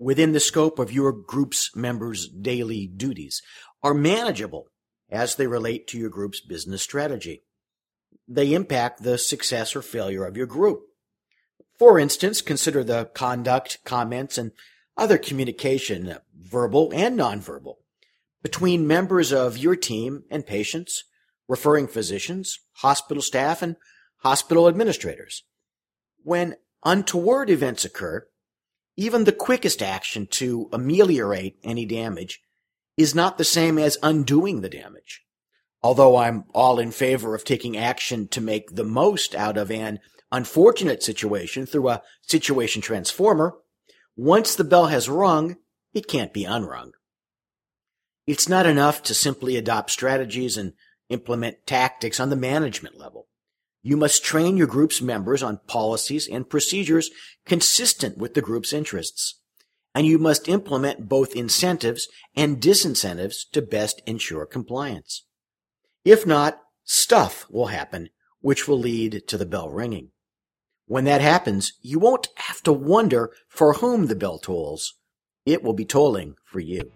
within the scope of your group's members' daily duties are manageable as they relate to your group's business strategy. They impact the success or failure of your group. For instance, consider the conduct, comments, and other communication, verbal and nonverbal, between members of your team and patients, referring physicians, hospital staff, and hospital administrators. When untoward events occur, even the quickest action to ameliorate any damage is not the same as undoing the damage. Although I'm all in favor of taking action to make the most out of an unfortunate situation through a situation transformer, once the bell has rung, it can't be unrung. It's not enough to simply adopt strategies and implement tactics on the management level. You must train your group's members on policies and procedures consistent with the group's interests. And you must implement both incentives and disincentives to best ensure compliance. If not, stuff will happen, which will lead to the bell ringing. When that happens, you won't have to wonder for whom the bell tolls. It will be tolling for you.